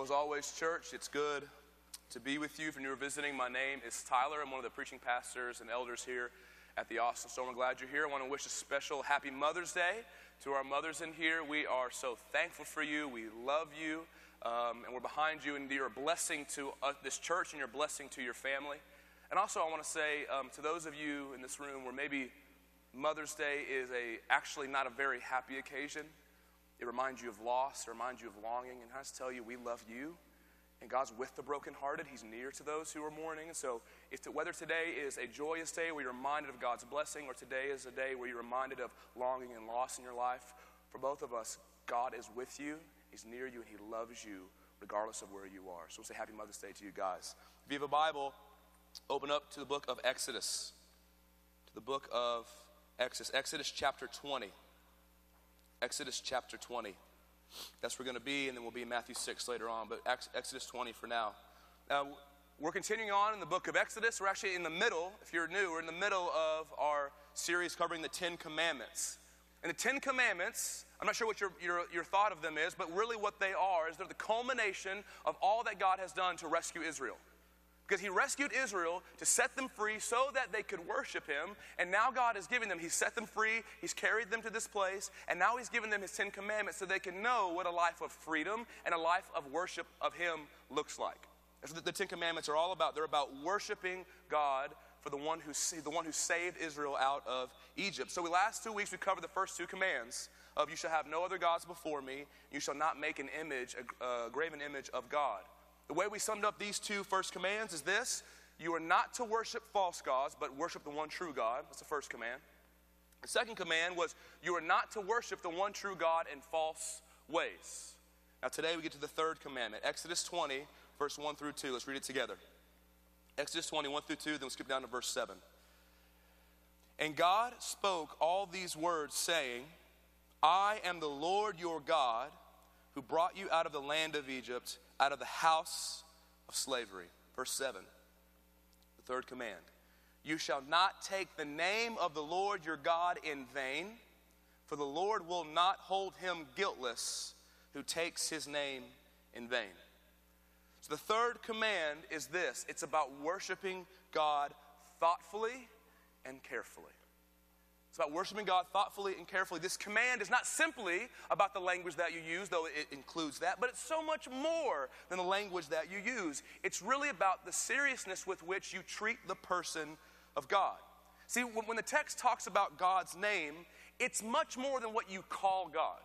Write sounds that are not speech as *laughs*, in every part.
Well, as always, church, it's good to be with you. If you're visiting, my name is Tyler. I'm one of the preaching pastors and elders here at the Austin Stone. I'm glad you're here. I want to wish a special happy Mother's Day to our mothers in here. We are so thankful for you. We love you. Um, and we're behind you, and you're a blessing to uh, this church, and you're a blessing to your family. And also, I want to say um, to those of you in this room where maybe Mother's Day is a actually not a very happy occasion. It reminds you of loss, it reminds you of longing, and I just tell you, we love you. And God's with the brokenhearted. He's near to those who are mourning. And so, if to, whether today is a joyous day where you're reminded of God's blessing, or today is a day where you're reminded of longing and loss in your life, for both of us, God is with you. He's near you, and He loves you regardless of where you are. So, we'll say Happy Mother's Day to you guys. If you have a Bible, open up to the book of Exodus. To the book of Exodus, Exodus chapter 20. Exodus chapter 20. That's where we're going to be, and then we'll be in Matthew 6 later on, but Exodus 20 for now. Now, we're continuing on in the book of Exodus. We're actually in the middle, if you're new, we're in the middle of our series covering the Ten Commandments. And the Ten Commandments, I'm not sure what your, your, your thought of them is, but really what they are is they're the culmination of all that God has done to rescue Israel because he rescued Israel to set them free so that they could worship him. And now God is giving them, he's set them free, he's carried them to this place, and now he's given them his Ten Commandments so they can know what a life of freedom and a life of worship of him looks like. That's what the Ten Commandments are all about. They're about worshiping God for the one who, the one who saved Israel out of Egypt. So, the last two weeks we covered the first two commands of you shall have no other gods before me, you shall not make an image, a, a graven image of God. The way we summed up these two first commands is this you are not to worship false gods, but worship the one true God. That's the first command. The second command was you are not to worship the one true God in false ways. Now, today we get to the third commandment Exodus 20, verse 1 through 2. Let's read it together. Exodus 20, 1 through 2, then we'll skip down to verse 7. And God spoke all these words, saying, I am the Lord your God who brought you out of the land of Egypt out of the house of slavery. Verse 7, the third command You shall not take the name of the Lord your God in vain, for the Lord will not hold him guiltless who takes his name in vain. So the third command is this it's about worshiping God thoughtfully and carefully. It's about worshiping God thoughtfully and carefully. This command is not simply about the language that you use, though it includes that, but it's so much more than the language that you use. It's really about the seriousness with which you treat the person of God. See, when the text talks about God's name, it's much more than what you call God.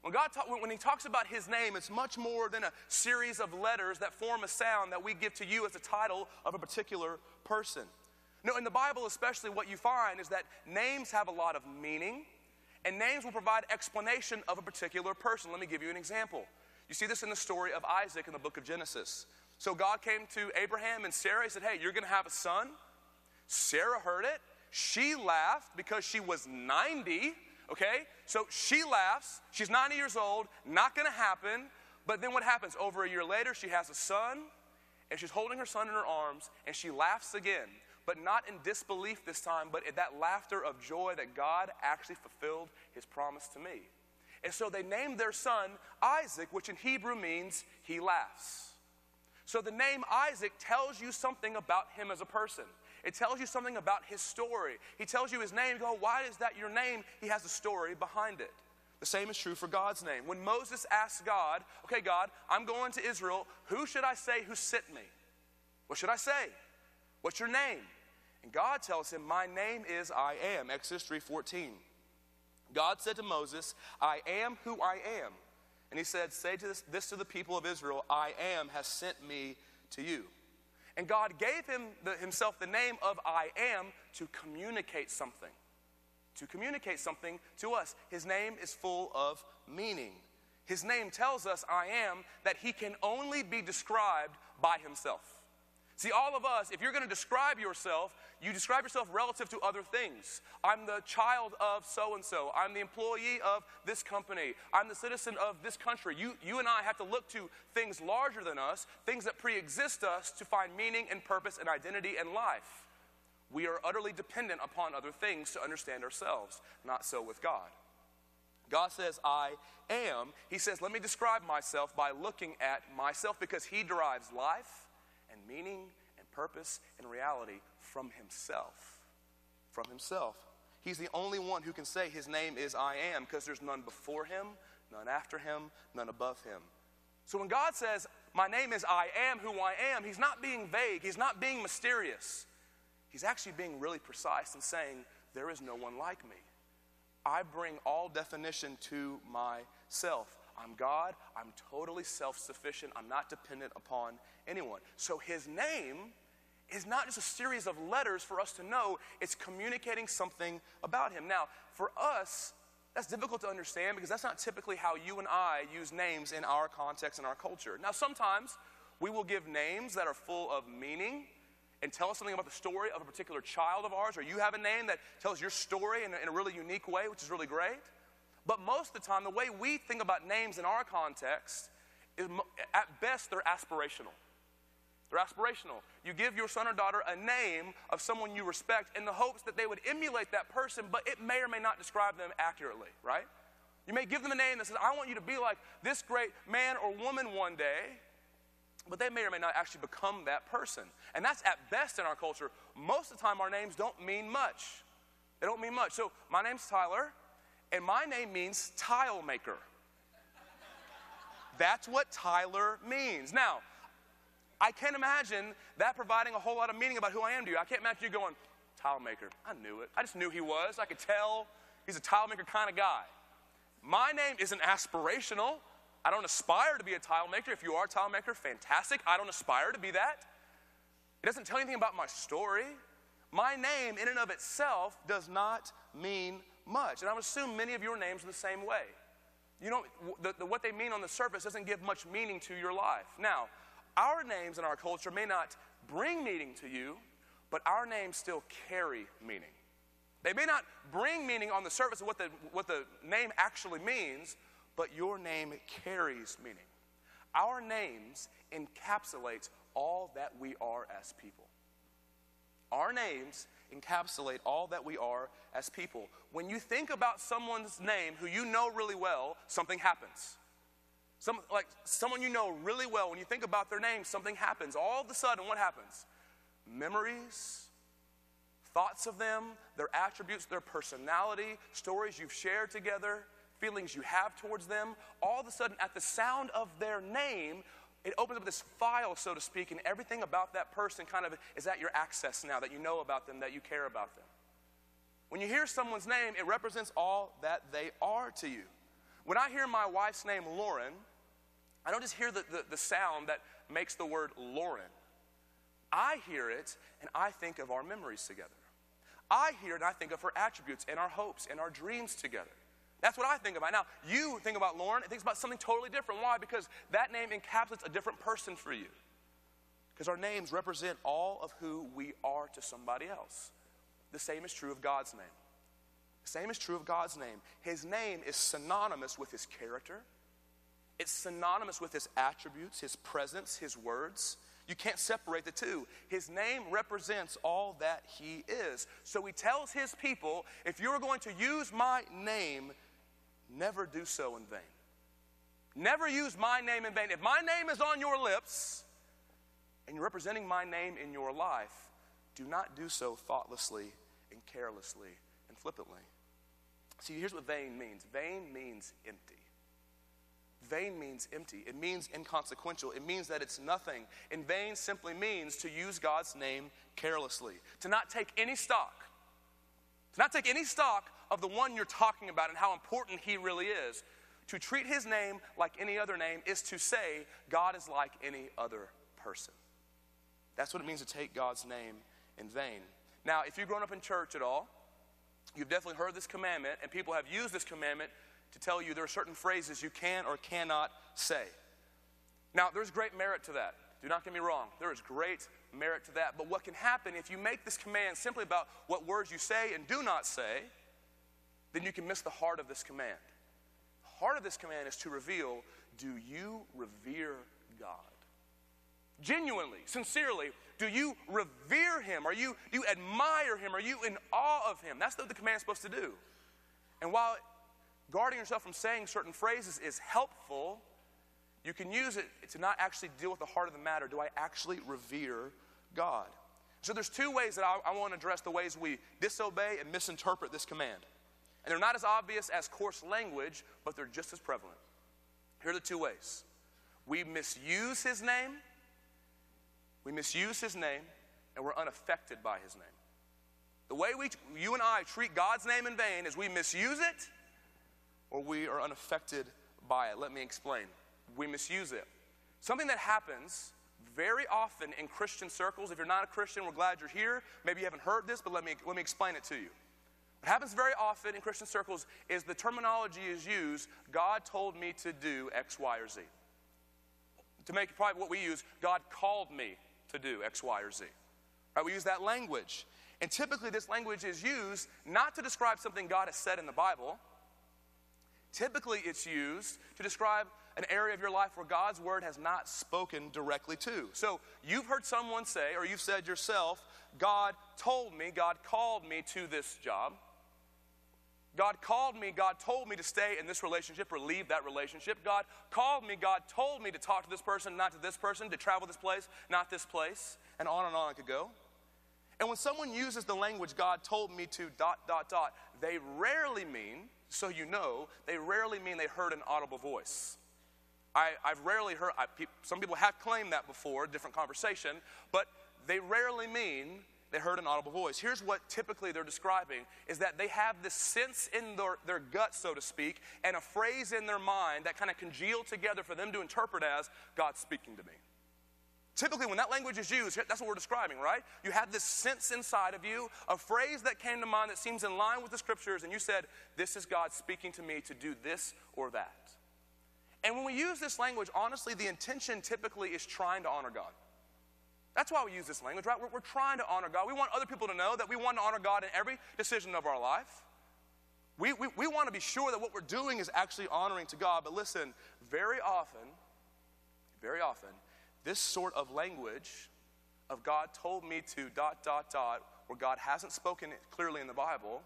When, God talk, when He talks about His name, it's much more than a series of letters that form a sound that we give to you as a title of a particular person. No, in the Bible, especially, what you find is that names have a lot of meaning, and names will provide explanation of a particular person. Let me give you an example. You see this in the story of Isaac in the book of Genesis. So God came to Abraham and Sarah. He said, Hey, you're going to have a son. Sarah heard it. She laughed because she was 90. Okay? So she laughs. She's 90 years old. Not going to happen. But then what happens? Over a year later, she has a son, and she's holding her son in her arms, and she laughs again but not in disbelief this time, but in that laughter of joy that God actually fulfilled his promise to me. And so they named their son Isaac, which in Hebrew means he laughs. So the name Isaac tells you something about him as a person. It tells you something about his story. He tells you his name. You go, why is that your name? He has a story behind it. The same is true for God's name. When Moses asked God, okay, God, I'm going to Israel. Who should I say who sent me? What should I say? What's your name? And God tells him, My name is I am. Exodus 3:14. God said to Moses, I am who I am. And he said, Say to this, this to the people of Israel, I am has sent me to you. And God gave him the, himself the name of I am to communicate something. To communicate something to us. His name is full of meaning. His name tells us, I am, that he can only be described by himself. See, all of us, if you're going to describe yourself, you describe yourself relative to other things. I'm the child of so and so. I'm the employee of this company. I'm the citizen of this country. You, you and I have to look to things larger than us, things that pre exist us, to find meaning and purpose and identity and life. We are utterly dependent upon other things to understand ourselves, not so with God. God says, I am. He says, let me describe myself by looking at myself because he derives life and meaning and purpose and reality from himself. From himself. He's the only one who can say his name is I am because there's none before him, none after him, none above him. So when God says, My name is I am who I am, he's not being vague, he's not being mysterious. He's actually being really precise and saying, There is no one like me. I bring all definition to myself. I'm God. I'm totally self sufficient. I'm not dependent upon anyone. So his name is not just a series of letters for us to know, it's communicating something about him. Now, for us, that's difficult to understand because that's not typically how you and I use names in our context and our culture. Now, sometimes we will give names that are full of meaning and tell us something about the story of a particular child of ours, or you have a name that tells your story in a, in a really unique way, which is really great. But most of the time, the way we think about names in our context is, at best, they're aspirational. They're aspirational. You give your son or daughter a name of someone you respect in the hopes that they would emulate that person, but it may or may not describe them accurately, right? You may give them a name that says, I want you to be like this great man or woman one day, but they may or may not actually become that person. And that's at best in our culture. Most of the time, our names don't mean much. They don't mean much. So, my name's Tyler, and my name means tile maker. That's what Tyler means. Now, I can't imagine that providing a whole lot of meaning about who I am to you. I can't imagine you going, tile maker. I knew it. I just knew he was. I could tell he's a tile maker kind of guy. My name isn't aspirational. I don't aspire to be a tile maker. If you are a tile maker, fantastic. I don't aspire to be that. It doesn't tell anything about my story. My name, in and of itself, does not mean much. And I would assume many of your names are the same way. You know, the, the, what they mean on the surface doesn't give much meaning to your life. Now, our names in our culture may not bring meaning to you, but our names still carry meaning. They may not bring meaning on the surface of what the, what the name actually means, but your name carries meaning. Our names encapsulate all that we are as people. Our names encapsulate all that we are as people. When you think about someone's name who you know really well, something happens. Some, like someone you know really well, when you think about their name, something happens. All of a sudden, what happens? Memories, thoughts of them, their attributes, their personality, stories you've shared together, feelings you have towards them, all of a sudden, at the sound of their name, it opens up this file, so to speak, and everything about that person kind of is at your access now that you know about them, that you care about them. When you hear someone's name, it represents all that they are to you. When I hear my wife's name, Lauren, I don't just hear the, the, the sound that makes the word Lauren. I hear it and I think of our memories together. I hear it and I think of her attributes and our hopes and our dreams together. That's what I think about. Now, you think about Lauren it thinks about something totally different. Why? Because that name encapsulates a different person for you. Because our names represent all of who we are to somebody else. The same is true of God's name. The same is true of God's name. His name is synonymous with his character, it's synonymous with his attributes, his presence, his words. You can't separate the two. His name represents all that he is. So he tells his people if you're going to use my name, never do so in vain. Never use my name in vain. If my name is on your lips and you're representing my name in your life, do not do so thoughtlessly and carelessly and flippantly. See, here's what vain means vain means empty. Vain means empty. It means inconsequential. It means that it's nothing. In vain simply means to use God's name carelessly, to not take any stock, to not take any stock of the one you're talking about and how important he really is. To treat his name like any other name is to say God is like any other person. That's what it means to take God's name in vain. Now, if you've grown up in church at all, you've definitely heard this commandment, and people have used this commandment to tell you there are certain phrases you can or cannot say. Now, there's great merit to that. Do not get me wrong. There is great merit to that. But what can happen if you make this command simply about what words you say and do not say, then you can miss the heart of this command. The heart of this command is to reveal do you revere God? Genuinely, sincerely, do you revere Him? Are you, do you admire Him? Are you in awe of Him? That's what the command is supposed to do. And while guarding yourself from saying certain phrases is helpful, you can use it to not actually deal with the heart of the matter. Do I actually revere God? So there's two ways that I, I want to address the ways we disobey and misinterpret this command. And they're not as obvious as coarse language, but they're just as prevalent. Here are the two ways. We misuse his name, we misuse his name, and we're unaffected by his name. The way we, you and I treat God's name in vain is we misuse it or we are unaffected by it. Let me explain. We misuse it. Something that happens very often in Christian circles. If you're not a Christian, we're glad you're here. Maybe you haven't heard this, but let me, let me explain it to you. What happens very often in Christian circles is the terminology is used God told me to do X, Y, or Z. To make it probably what we use, God called me to do X, Y, or Z. Right, we use that language. And typically, this language is used not to describe something God has said in the Bible. Typically, it's used to describe an area of your life where God's word has not spoken directly to. So you've heard someone say, or you've said yourself, God told me, God called me to this job. God called me, God told me to stay in this relationship or leave that relationship. God called me, God told me to talk to this person, not to this person, to travel this place, not this place, and on and on I could go. And when someone uses the language, God told me to dot, dot, dot, they rarely mean, so you know, they rarely mean they heard an audible voice. I, have rarely heard, I, some people have claimed that before, different conversation, but they rarely mean they heard an audible voice. Here's what typically they're describing is that they have this sense in their, their gut, so to speak, and a phrase in their mind that kind of congeal together for them to interpret as God speaking to me. Typically, when that language is used, that's what we're describing, right? You have this sense inside of you, a phrase that came to mind that seems in line with the scriptures, and you said, This is God speaking to me to do this or that. And when we use this language, honestly, the intention typically is trying to honor God. That's why we use this language, right? We're, we're, trying to honor God. We want other people to know that we want to honor God in every decision of our life. We, we, we want to be sure that what we're doing is actually honoring to God. But listen, very often, very often, this sort of language of God told me to dot, dot, dot, where God hasn't spoken clearly in the Bible,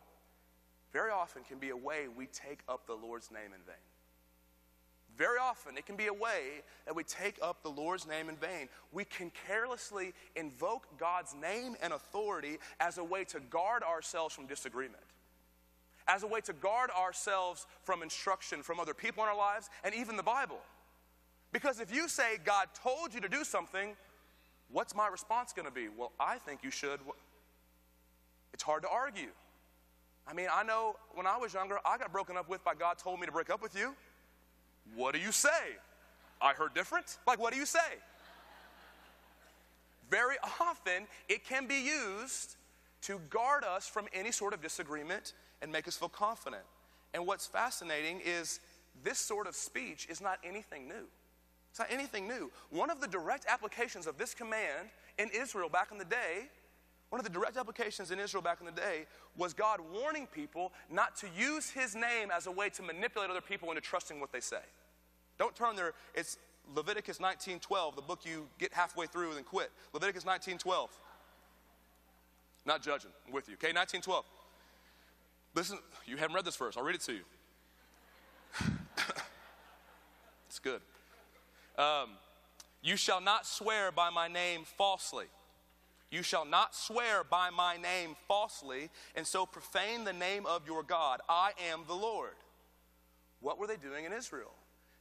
very often can be a way we take up the Lord's name in vain. Very often, it can be a way that we take up the Lord's name in vain. We can carelessly invoke God's name and authority as a way to guard ourselves from disagreement, as a way to guard ourselves from instruction from other people in our lives and even the Bible. Because if you say, God told you to do something, what's my response going to be? Well, I think you should. It's hard to argue. I mean, I know when I was younger, I got broken up with by God told me to break up with you. What do you say? I heard different. Like, what do you say? Very often, it can be used to guard us from any sort of disagreement and make us feel confident. And what's fascinating is this sort of speech is not anything new. It's not anything new. One of the direct applications of this command in Israel back in the day, one of the direct applications in Israel back in the day was God warning people not to use his name as a way to manipulate other people into trusting what they say. Don't turn there. It's Leviticus 19:12, the book you get halfway through and then quit. Leviticus 19:12. Not judging. I'm with you. Okay, 19:12. Listen, you haven't read this verse. I'll read it to you. *laughs* it's good. Um, you shall not swear by my name falsely. You shall not swear by my name falsely, and so profane the name of your God. I am the Lord. What were they doing in Israel?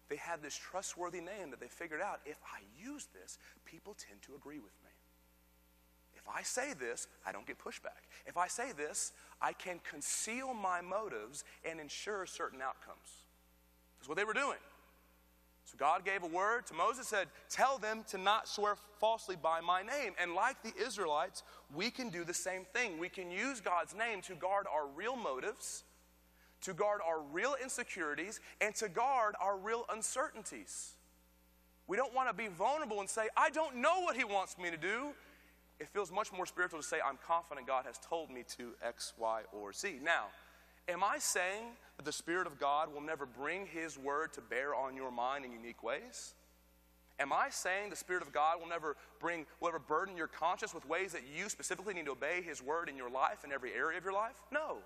They had this trustworthy name that they figured out if I use this, people tend to agree with me. If I say this, I don't get pushback. If I say this, I can conceal my motives and ensure certain outcomes. That's what they were doing. God gave a word to Moses, said, Tell them to not swear falsely by my name. And like the Israelites, we can do the same thing. We can use God's name to guard our real motives to guard our real insecurities, and to guard our real uncertainties. We don't want to be vulnerable and say, I don't know what He wants me to do. It feels much more spiritual to say, I'm confident God has told me to X, Y, or Z. Now, am I saying the Spirit of God will never bring His word to bear on your mind in unique ways? Am I saying the Spirit of God will never bring, will ever burden your conscience with ways that you specifically need to obey His word in your life in every area of your life? No.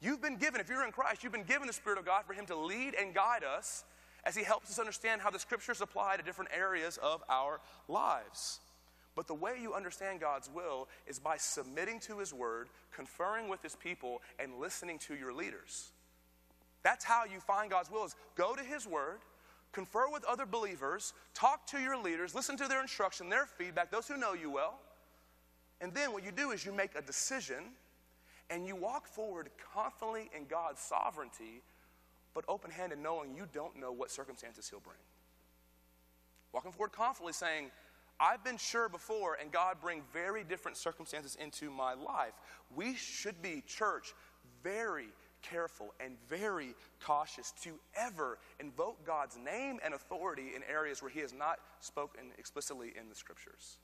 You've been given, if you're in Christ, you've been given the Spirit of God for Him to lead and guide us as He helps us understand how the Scriptures apply to different areas of our lives. But the way you understand God's will is by submitting to His Word, conferring with His people, and listening to your leaders. That's how you find God's will is go to His Word, confer with other believers, talk to your leaders, listen to their instruction, their feedback, those who know you well. And then what you do is you make a decision and you walk forward confidently in God's sovereignty, but open handed, knowing you don't know what circumstances He'll bring. Walking forward confidently, saying, I've been sure before, and God bring very different circumstances into my life. We should be, church, very careful and very cautious to ever invoke God's name and authority in areas where He has not spoken explicitly in the scriptures.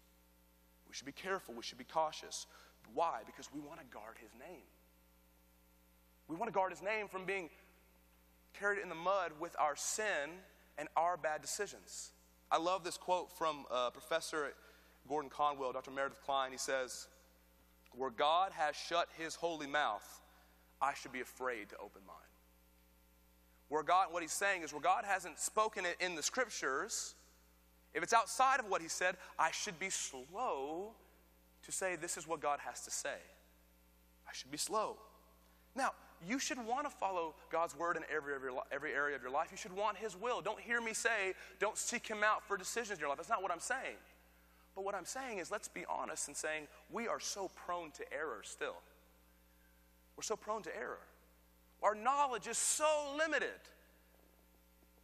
We should be careful, we should be cautious. Why? Because we want to guard His name. We want to guard His name from being carried in the mud with our sin and our bad decisions. I love this quote from uh, Professor Gordon Conwell, Dr. Meredith Kline. He says, Where God has shut his holy mouth, I should be afraid to open mine. Where God, what he's saying is, where God hasn't spoken it in the scriptures, if it's outside of what he said, I should be slow to say, This is what God has to say. I should be slow. Now, you should want to follow God's word in every, every, every area of your life. You should want His will. Don't hear me say, don't seek Him out for decisions in your life. That's not what I'm saying. But what I'm saying is, let's be honest in saying we are so prone to error still. We're so prone to error. Our knowledge is so limited.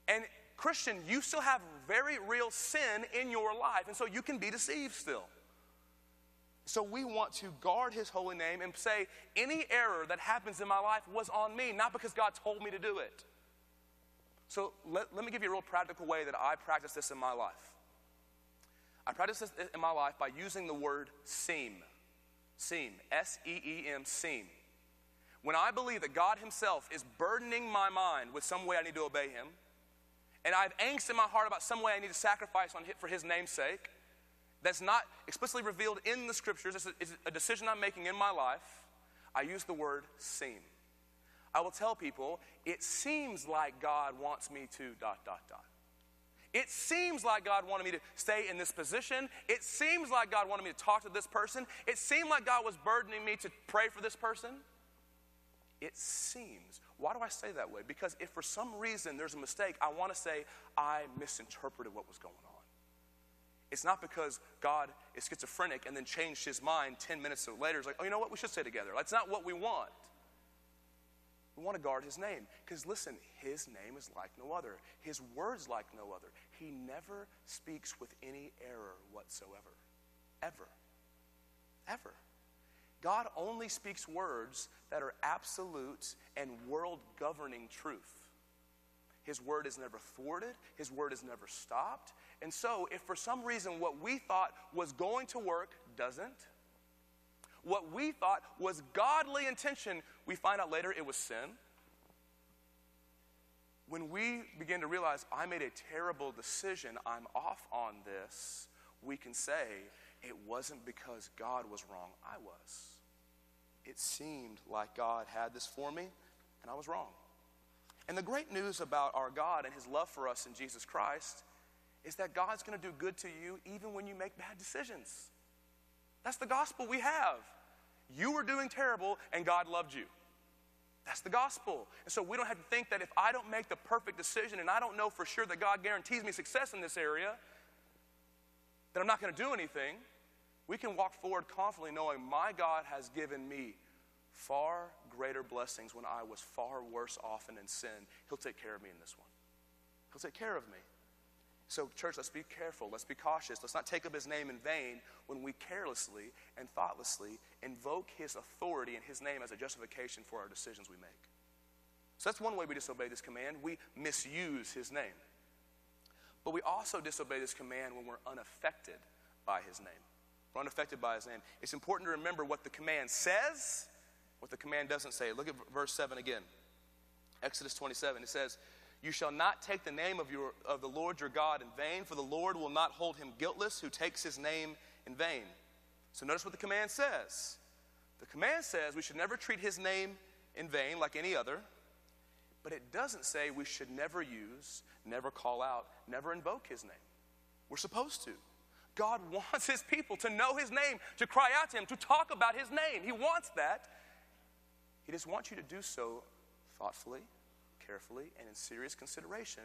And, Christian, you still have very real sin in your life, and so you can be deceived still. So we want to guard his holy name and say any error that happens in my life was on me, not because God told me to do it. So let, let me give you a real practical way that I practice this in my life. I practice this in my life by using the word seem. Seem. S E E M, seem. When I believe that God Himself is burdening my mind with some way I need to obey Him, and I have angst in my heart about some way I need to sacrifice on, for His name's sake, that's not explicitly revealed in the scriptures, it's a, it's a decision I'm making in my life, I use the word seem. I will tell people, it seems like God wants me to dot, dot, dot. It seems like God wanted me to stay in this position. It seems like God wanted me to talk to this person. It seemed like God was burdening me to pray for this person. It seems. Why do I say that way? Because if for some reason there's a mistake, I want to say I misinterpreted what was going on. It's not because God is schizophrenic and then changed his mind 10 minutes later. It's like, oh, you know what? We should stay together. That's not what we want. We want to guard his name. Because listen, his name is like no other, his words like no other. He never speaks with any error whatsoever. Ever. Ever. God only speaks words that are absolute and world governing truth. His word is never thwarted, His word is never stopped. And so, if for some reason what we thought was going to work doesn't, what we thought was godly intention, we find out later it was sin. When we begin to realize I made a terrible decision, I'm off on this, we can say it wasn't because God was wrong, I was it seemed like God had this for me, and I was wrong. And the great news about our God and His love for us in Jesus Christ is that God's going to do good to you even when you make bad decisions. That's the gospel we have. You were doing terrible, and God loved you. That's the gospel. And so we don't have to think that if I don't make the perfect decision and I don't know for sure that God guarantees me success in this area, that I'm not going to do anything we can walk forward confidently knowing my God has given me far greater blessings when I was far worse off and in sin. He'll take care of me in this one. He'll take care of me. So, church, let's be careful. Let's be cautious. Let's not take up his name in vain when we carelessly and thoughtlessly invoke his authority and his name as a justification for our decisions we make. So, that's one way we disobey this command. We misuse his name. But we also disobey this command when we're unaffected by his name. We're unaffected by his name. It's important to remember what the command says, what the command doesn't say. Look at verse 7 again. Exodus 27. It says, You shall not take the name of, your, of the Lord your God in vain, for the Lord will not hold him guiltless who takes his name in vain. So notice what the command says. The command says we should never treat his name in vain like any other, but it doesn't say we should never use, never call out, never invoke his name. We're supposed to. God wants his people to know his name, to cry out to him, to talk about his name. He wants that. He just wants you to do so thoughtfully, carefully, and in serious consideration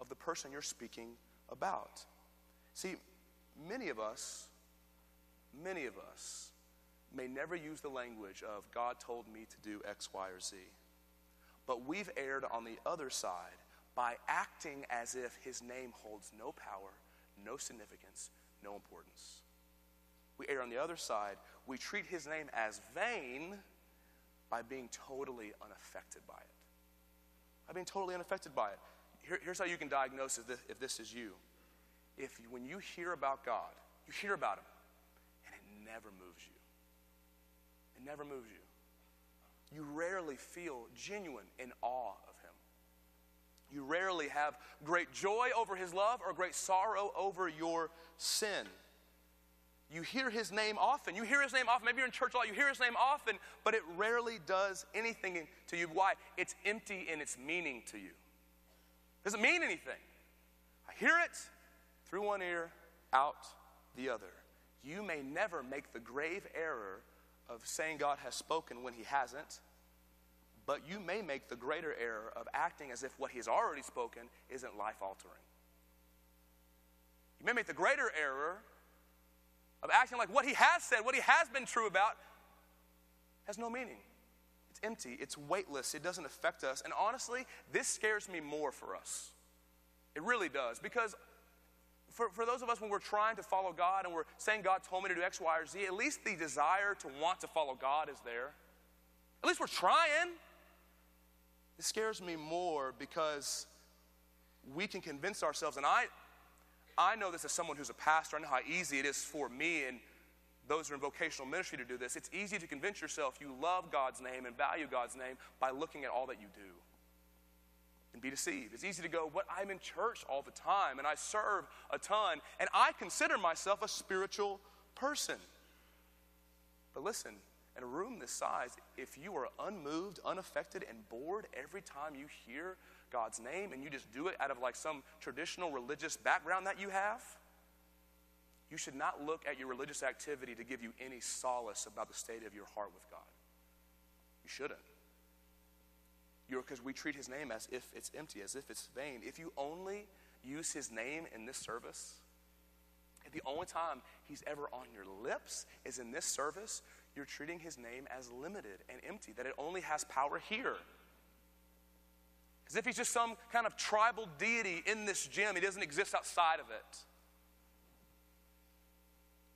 of the person you're speaking about. See, many of us, many of us may never use the language of God told me to do X, Y, or Z. But we've erred on the other side by acting as if his name holds no power, no significance, no importance. We err on the other side. We treat his name as vain by being totally unaffected by it. By being totally unaffected by it. Here, here's how you can diagnose if this, if this is you. If you, when you hear about God, you hear about him, and it never moves you. It never moves you. You rarely feel genuine in awe. You rarely have great joy over his love or great sorrow over your sin. You hear his name often. You hear his name often. Maybe you're in church a lot. You hear his name often, but it rarely does anything to you. Why? It's empty in its meaning to you. It doesn't mean anything. I hear it through one ear, out the other. You may never make the grave error of saying God has spoken when he hasn't, but you may make the greater error of acting as if what he has already spoken isn't life altering. You may make the greater error of acting like what he has said, what he has been true about, has no meaning. It's empty, it's weightless, it doesn't affect us. And honestly, this scares me more for us. It really does. Because for, for those of us when we're trying to follow God and we're saying God told me to do X, Y, or Z, at least the desire to want to follow God is there. At least we're trying. It scares me more because we can convince ourselves, and I, I know this as someone who's a pastor, I know how easy it is for me and those who are in vocational ministry to do this. It's easy to convince yourself you love God's name and value God's name by looking at all that you do and be deceived. It's easy to go, What I'm in church all the time and I serve a ton, and I consider myself a spiritual person. But listen, in a room this size, if you are unmoved, unaffected, and bored every time you hear God's name and you just do it out of like some traditional religious background that you have, you should not look at your religious activity to give you any solace about the state of your heart with God. You shouldn't. Because we treat his name as if it's empty, as if it's vain. If you only use his name in this service, if the only time he's ever on your lips is in this service, you're treating his name as limited and empty, that it only has power here. As if he's just some kind of tribal deity in this gym, he doesn't exist outside of it.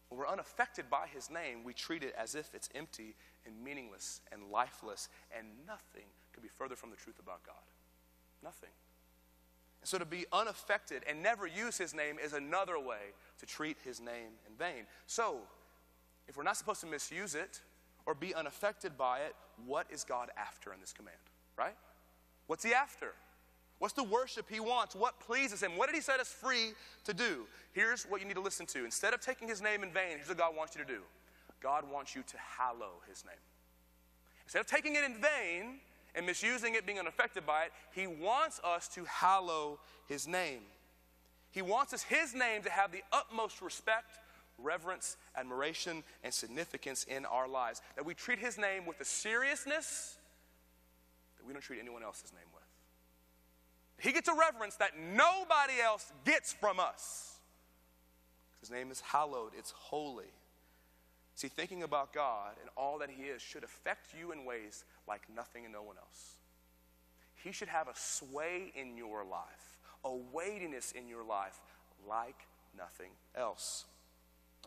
When we're unaffected by his name, we treat it as if it's empty and meaningless and lifeless, and nothing could be further from the truth about God. Nothing. And so to be unaffected and never use his name is another way to treat his name in vain. So, if we're not supposed to misuse it or be unaffected by it, what is God after in this command? Right? What's he after? What's the worship he wants? What pleases him? What did he set us free to do? Here's what you need to listen to. Instead of taking his name in vain, here's what God wants you to do God wants you to hallow his name. Instead of taking it in vain and misusing it, being unaffected by it, he wants us to hallow his name. He wants us, his name, to have the utmost respect reverence, admiration, and significance in our lives. That we treat his name with the seriousness that we don't treat anyone else's name with. He gets a reverence that nobody else gets from us. His name is hallowed, it's holy. See, thinking about God and all that He is should affect you in ways like nothing and no one else. He should have a sway in your life, a weightiness in your life like nothing else.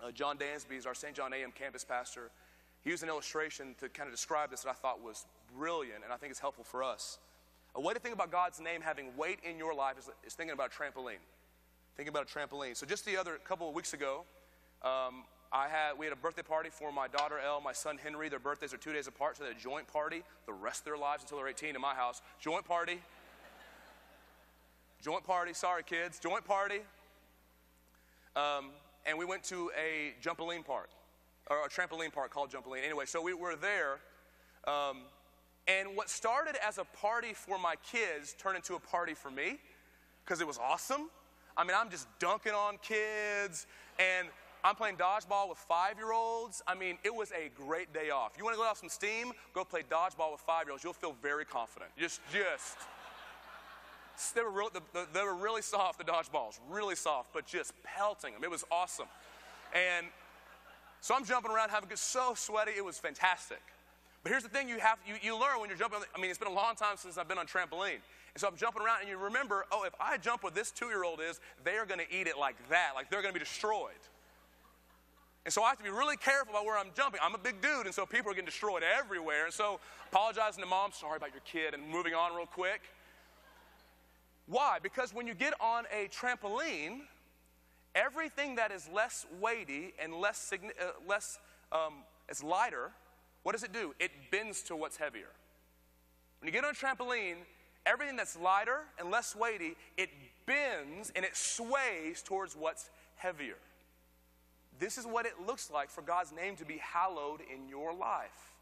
Uh, John Dansby is our St. John AM campus pastor. He used an illustration to kind of describe this that I thought was brilliant and I think it's helpful for us. A way to think about God's name having weight in your life is, is thinking about a trampoline. Thinking about a trampoline. So just the other couple of weeks ago, um, I had we had a birthday party for my daughter Elle, my son Henry. Their birthdays are two days apart, so they had a joint party the rest of their lives until they're 18 in my house. Joint party. joint party. Sorry, kids. Joint party. Um, and we went to a jumpaline park, or a trampoline park called Jumpaline. Anyway, so we were there, um, And what started as a party for my kids turned into a party for me because it was awesome. I mean, I'm just dunking on kids and I'm playing dodgeball with five year olds. I mean, it was a great day off. You want to let off some steam? Go play dodgeball with five year olds. You'll feel very confident. Just, just. They were, real, they were really soft, the dodgeballs, really soft, but just pelting them. It was awesome. And so I'm jumping around, having so sweaty, it was fantastic. But here's the thing you have you, you learn when you're jumping. I mean, it's been a long time since I've been on trampoline. And so I'm jumping around, and you remember, oh, if I jump where this two-year-old is, they are going to eat it like that, like they're going to be destroyed. And so I have to be really careful about where I'm jumping. I'm a big dude, and so people are getting destroyed everywhere. And so apologizing to mom, sorry about your kid, and moving on real quick. Why? Because when you get on a trampoline, everything that is less weighty and less, uh, less um, it's lighter, what does it do? It bends to what's heavier. When you get on a trampoline, everything that's lighter and less weighty, it bends and it sways towards what's heavier. This is what it looks like for God's name to be hallowed in your life.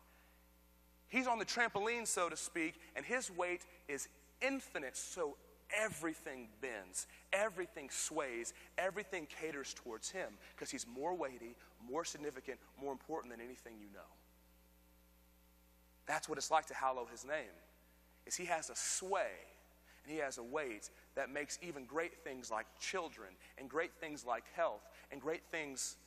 He's on the trampoline, so to speak, and his weight is infinite, so everything bends, everything sways, everything caters towards him because he's more weighty, more significant, more important than anything you know. That's what it's like to hallow his name. Is he has a sway and he has a weight that makes even great things like children and great things like health and great things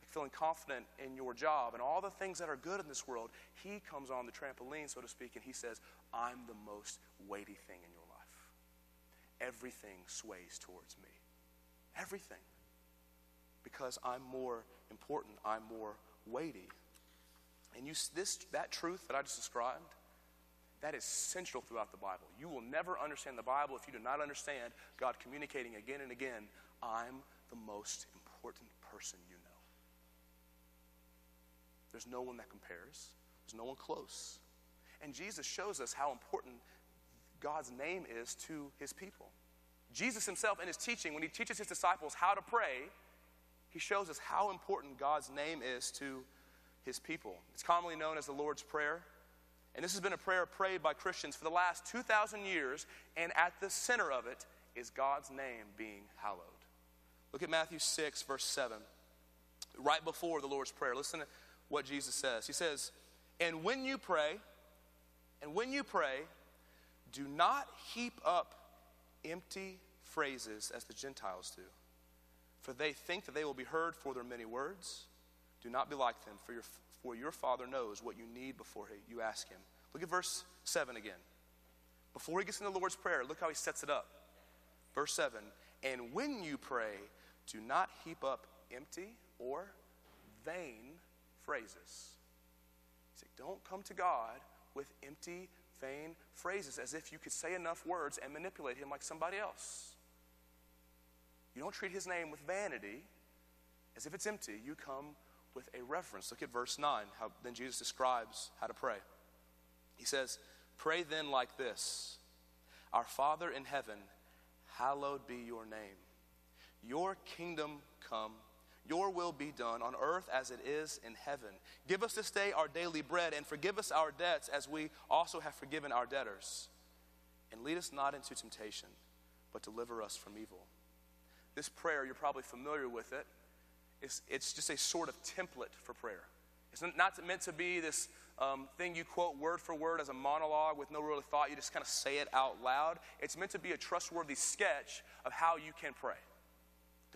like feeling confident in your job and all the things that are good in this world, he comes on the trampoline, so to speak, and he says, I'm the most weighty thing in your. Everything sways towards me. Everything. Because I'm more important, I'm more weighty. And you, this, that truth that I just described, that is central throughout the Bible. You will never understand the Bible if you do not understand God communicating again and again, I'm the most important person you know. There's no one that compares, there's no one close. And Jesus shows us how important God's name is to his people. Jesus himself, in his teaching, when he teaches his disciples how to pray, he shows us how important God's name is to his people. It's commonly known as the Lord's Prayer. And this has been a prayer prayed by Christians for the last 2,000 years, and at the center of it is God's name being hallowed. Look at Matthew 6, verse 7. Right before the Lord's Prayer, listen to what Jesus says. He says, And when you pray, and when you pray, do not heap up empty phrases as the Gentiles do, for they think that they will be heard for their many words. Do not be like them, for your, for your Father knows what you need before you ask Him. Look at verse 7 again. Before he gets into the Lord's Prayer, look how he sets it up. Verse 7 And when you pray, do not heap up empty or vain phrases. He said, Don't come to God with empty, vain phrases as if you could say enough words and manipulate him like somebody else. You don't treat his name with vanity as if it's empty. You come with a reference. Look at verse 9, how then Jesus describes how to pray. He says, Pray then like this Our Father in heaven, hallowed be your name. Your kingdom come, your will be done on earth as it is in heaven. Give us this day our daily bread, and forgive us our debts as we also have forgiven our debtors. And lead us not into temptation, but deliver us from evil. This prayer, you're probably familiar with it it's, it's just a sort of template for prayer. It's not meant to be this um, thing you quote word for word as a monologue with no real thought. You just kind of say it out loud. It's meant to be a trustworthy sketch of how you can pray.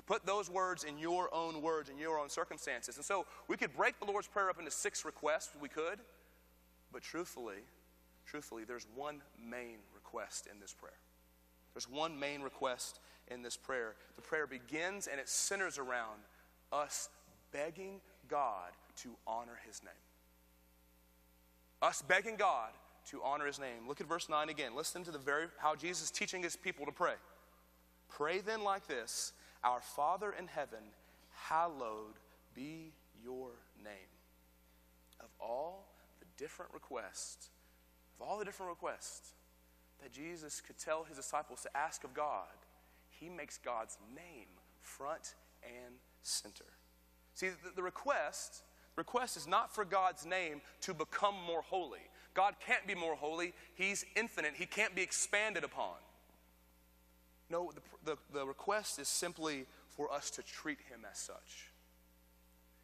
Put those words in your own words, in your own circumstances. And so we could break the Lord's Prayer up into six requests. We could. But truthfully, truthfully, there's one main request in this prayer. There's one main request in this prayer. The prayer begins and it centers around us begging God to honor his name. Us begging God to honor his name. Look at verse 9 again. Listen to the very how Jesus is teaching his people to pray. Pray then like this Our Father in heaven, hallowed be your name. Of all the different requests, of all the different requests that Jesus could tell his disciples to ask of God, he makes God's name front and center. See, the, the request request is not for God's name to become more holy. God can't be more holy. He's infinite. He can't be expanded upon. No, the, the, the request is simply for us to treat him as such.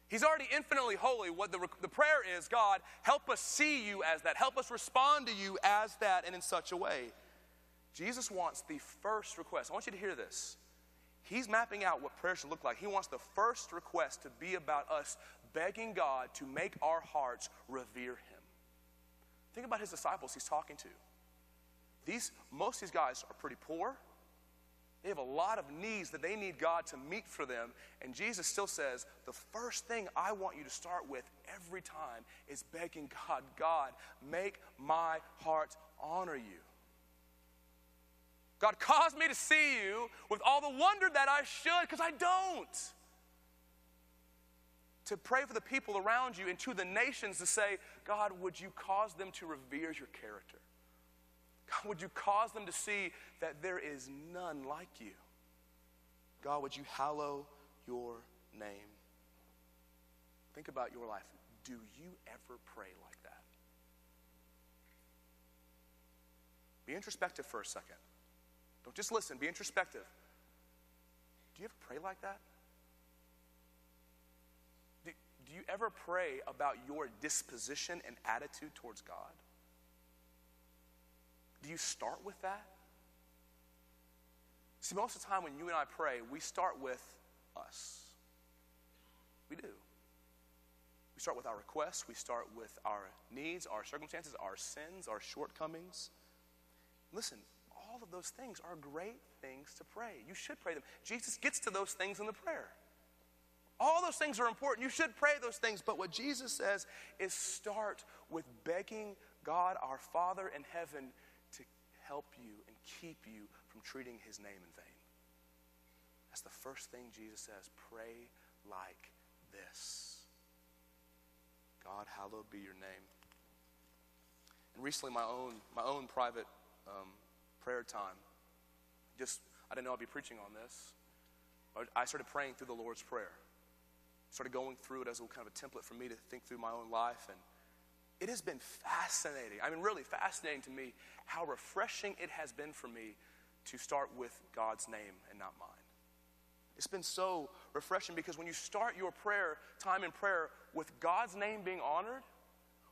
He's already infinitely holy. What the, the prayer is God, help us see you as that. Help us respond to you as that and in such a way. Jesus wants the first request. I want you to hear this. He's mapping out what prayer should look like. He wants the first request to be about us begging God to make our hearts revere Him. Think about His disciples He's talking to. These, most of these guys are pretty poor. They have a lot of needs that they need God to meet for them. And Jesus still says, the first thing I want you to start with every time is begging God, God, make my heart honor you. God, cause me to see you with all the wonder that I should, because I don't. To pray for the people around you and to the nations to say, God, would you cause them to revere your character? God, would you cause them to see that there is none like you? God, would you hallow your name? Think about your life. Do you ever pray like that? Be introspective for a second. Don't just listen, be introspective. Do you ever pray like that? Do, do you ever pray about your disposition and attitude towards God? Do you start with that? See, most of the time when you and I pray, we start with us. We do. We start with our requests, we start with our needs, our circumstances, our sins, our shortcomings. Listen, all of those things are great things to pray. You should pray them. Jesus gets to those things in the prayer. All those things are important. You should pray those things. But what Jesus says is start with begging God, our Father in heaven, help you and keep you from treating his name in vain. That's the first thing Jesus says. Pray like this God, hallowed be your name. And recently, my own, my own private um, prayer time. Just, I didn't know I'd be preaching on this. I started praying through the Lord's Prayer. Started going through it as a kind of a template for me to think through my own life. And it has been fascinating. I mean, really fascinating to me how refreshing it has been for me to start with God's name and not mine. It's been so refreshing because when you start your prayer, time in prayer, with God's name being honored,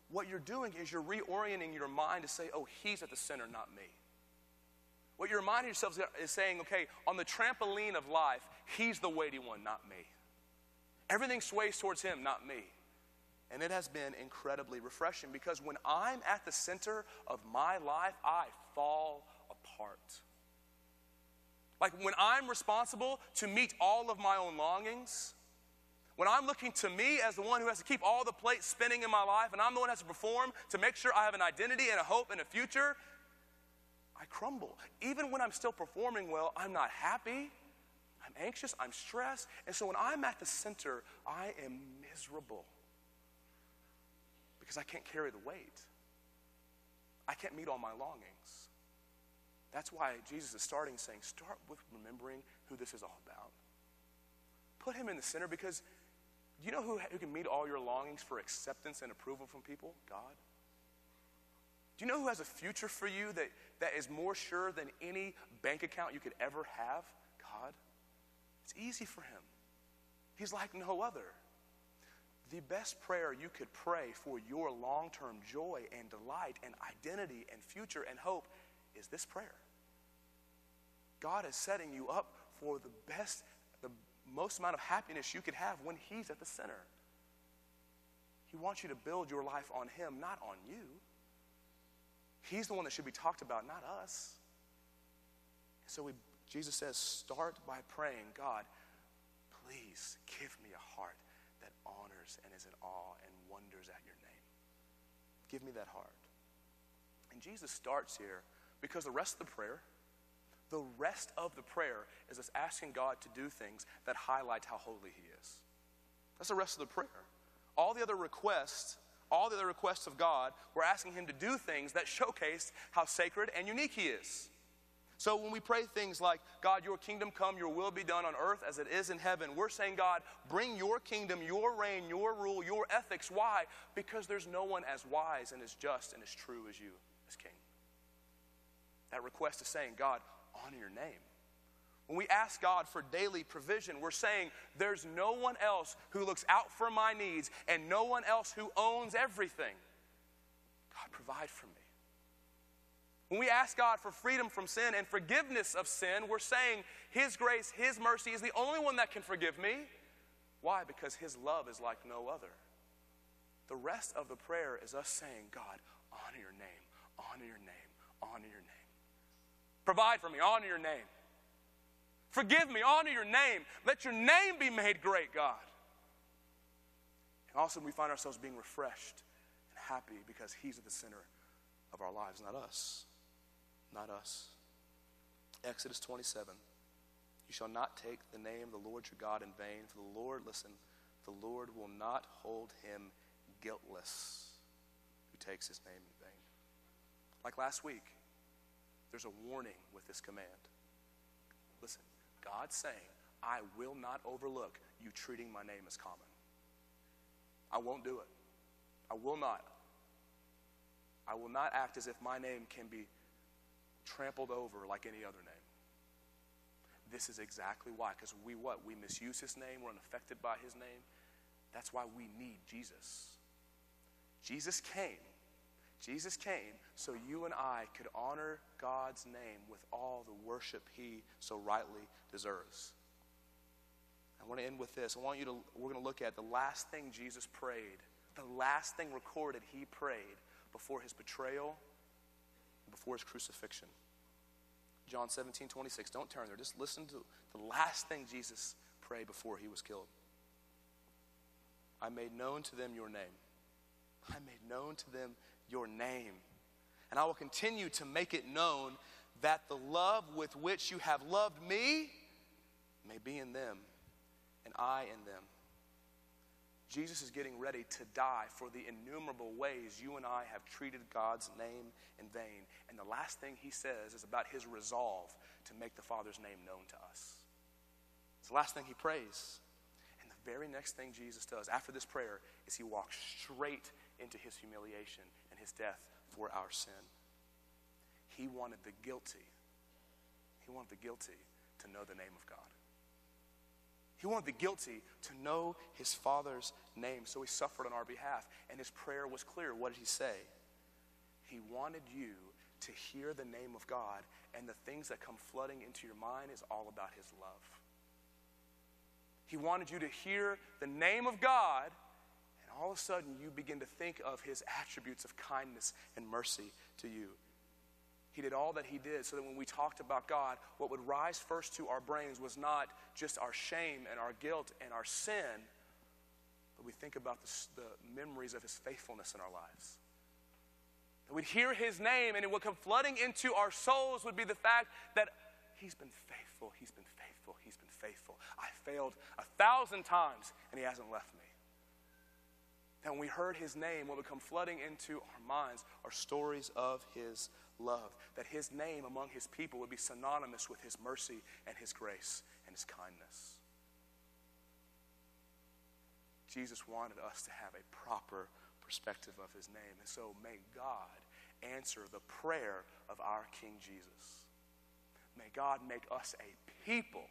what you're doing is you're reorienting your mind to say, oh, He's at the center, not me. What you're reminding yourself is saying, okay, on the trampoline of life, He's the weighty one, not me. Everything sways towards Him, not me. And it has been incredibly refreshing because when I'm at the center of my life, I fall apart. Like when I'm responsible to meet all of my own longings, when I'm looking to me as the one who has to keep all the plates spinning in my life, and I'm the one who has to perform to make sure I have an identity and a hope and a future, I crumble. Even when I'm still performing well, I'm not happy. I'm anxious. I'm stressed. And so when I'm at the center, I am miserable because I can't carry the weight. I can't meet all my longings. That's why Jesus is starting saying, start with remembering who this is all about. Put him in the center because do you know who, who can meet all your longings for acceptance and approval from people? God. Do you know who has a future for you that, that is more sure than any bank account you could ever have? God. It's easy for him. He's like no other. The best prayer you could pray for your long term joy and delight and identity and future and hope is this prayer. God is setting you up for the best, the most amount of happiness you could have when He's at the center. He wants you to build your life on Him, not on you. He's the one that should be talked about, not us. So we, Jesus says, start by praying, God, please give me a heart honors and is in awe and wonders at your name. Give me that heart. And Jesus starts here because the rest of the prayer, the rest of the prayer is us asking God to do things that highlight how holy He is. That's the rest of the prayer. All the other requests all the other requests of God, we're asking Him to do things that showcase how sacred and unique He is. So when we pray things like, God, your kingdom come, your will be done on earth as it is in heaven, we're saying, God, bring your kingdom, your reign, your rule, your ethics. Why? Because there's no one as wise and as just and as true as you as king. That request is saying, God, honor your name. When we ask God for daily provision, we're saying there's no one else who looks out for my needs and no one else who owns everything. God, provide for me. When we ask God for freedom from sin and forgiveness of sin, we're saying His grace, His mercy is the only one that can forgive me. Why? Because His love is like no other. The rest of the prayer is us saying, God, honor your name, honor your name, honor your name. Provide for me, honor your name. Forgive me, honor your name. Let your name be made great, God. And also, we find ourselves being refreshed and happy because He's at the center of our lives, not us not us. Exodus 27. You shall not take the name of the Lord your God in vain, for the Lord, listen, the Lord will not hold him guiltless who takes his name in vain. Like last week, there's a warning with this command. Listen, God's saying, I will not overlook you treating my name as common. I won't do it. I will not. I will not act as if my name can be trampled over like any other name. This is exactly why. Because we what? We misuse his name, we're unaffected by his name. That's why we need Jesus. Jesus came. Jesus came so you and I could honor God's name with all the worship he so rightly deserves. I want to end with this. I want you to, we're going to look at the last thing Jesus prayed, the last thing recorded he prayed before his betrayal before his crucifixion. John 17, 26. Don't turn there. Just listen to the last thing Jesus prayed before he was killed. I made known to them your name. I made known to them your name. And I will continue to make it known that the love with which you have loved me may be in them and I in them. Jesus is getting ready to die for the innumerable ways you and I have treated God's name in vain. And the last thing he says is about his resolve to make the Father's name known to us. It's the last thing he prays. And the very next thing Jesus does after this prayer is he walks straight into his humiliation and his death for our sin. He wanted the guilty, he wanted the guilty to know the name of God. He wanted the guilty to know his Father's name, so he suffered on our behalf. And his prayer was clear. What did he say? He wanted you to hear the name of God, and the things that come flooding into your mind is all about his love. He wanted you to hear the name of God, and all of a sudden you begin to think of his attributes of kindness and mercy to you. He did all that He did so that when we talked about God, what would rise first to our brains was not just our shame and our guilt and our sin, but we think about the, the memories of His faithfulness in our lives. That we'd hear His name, and it would come flooding into our souls would be the fact that He's been faithful, He's been faithful, He's been faithful. I failed a thousand times, and He hasn't left me. And when we heard His name, what would come flooding into our minds are stories of His love, that his name among his people would be synonymous with his mercy and his grace and his kindness. Jesus wanted us to have a proper perspective of his name. And so may God answer the prayer of our King Jesus. May God make us a people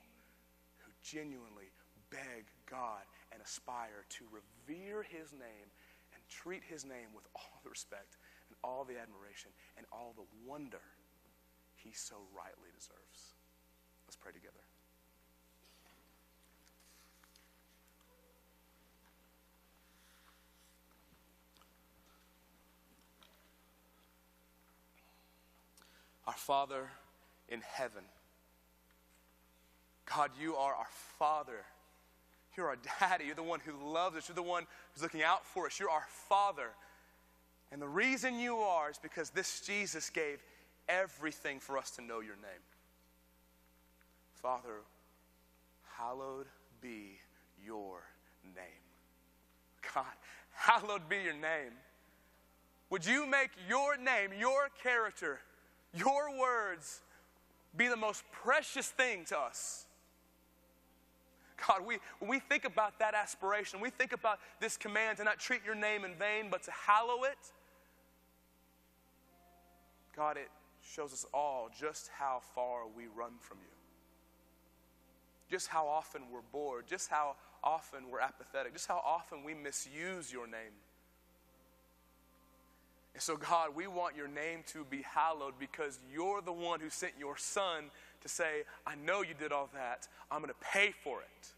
who genuinely beg God and aspire to revere his name and treat his name with all *laughs* the respect all the admiration and all the wonder he so rightly deserves. Let's pray together. Our Father in heaven. God, you are our Father. You're our daddy. You're the one who loves us. You're the one who's looking out for us. You're our Father. And the reason you are is because this Jesus gave everything for us to know your name. Father, hallowed be your name. God, hallowed be your name. Would you make your name, your character, your words be the most precious thing to us. God, we, when we think about that aspiration, we think about this command to not treat your name in vain, but to hallow it. God, it shows us all just how far we run from you. Just how often we're bored, just how often we're apathetic, just how often we misuse your name. And so, God, we want your name to be hallowed because you're the one who sent your son to say, I know you did all that. I'm going to pay for it.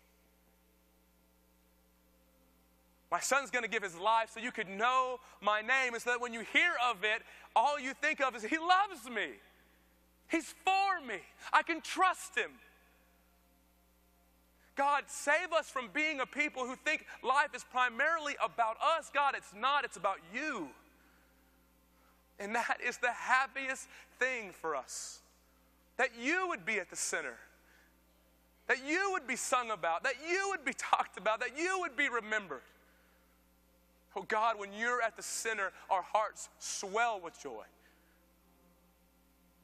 My son's going to give his life so you could know my name, and so that when you hear of it, all you think of is, He loves me. He's for me. I can trust Him. God, save us from being a people who think life is primarily about us. God, it's not, it's about you. And that is the happiest thing for us. That you would be at the center. That you would be sung about. That you would be *laughs* talked about. That you would be remembered. Oh God, when you're at the center, our hearts swell with joy.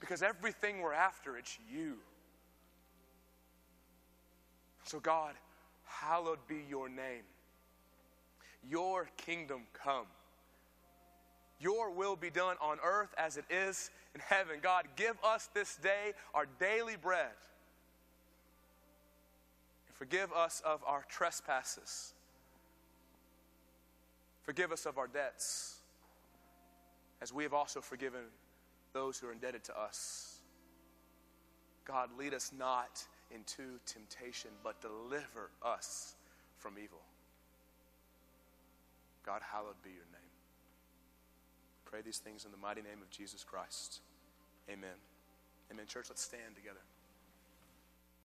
Because everything we're after, it's you. So, God, hallowed be your name. Your kingdom come. Your will be done on earth as it is in heaven. God, give us this day our daily bread. And forgive us of our trespasses Forgive us of our debts, as we have also forgiven those who are indebted to us. God, lead us not into temptation, but deliver us from evil. God, hallowed be your name. Pray these things in the mighty name of Jesus Christ. Amen. Amen. Church, let's stand together.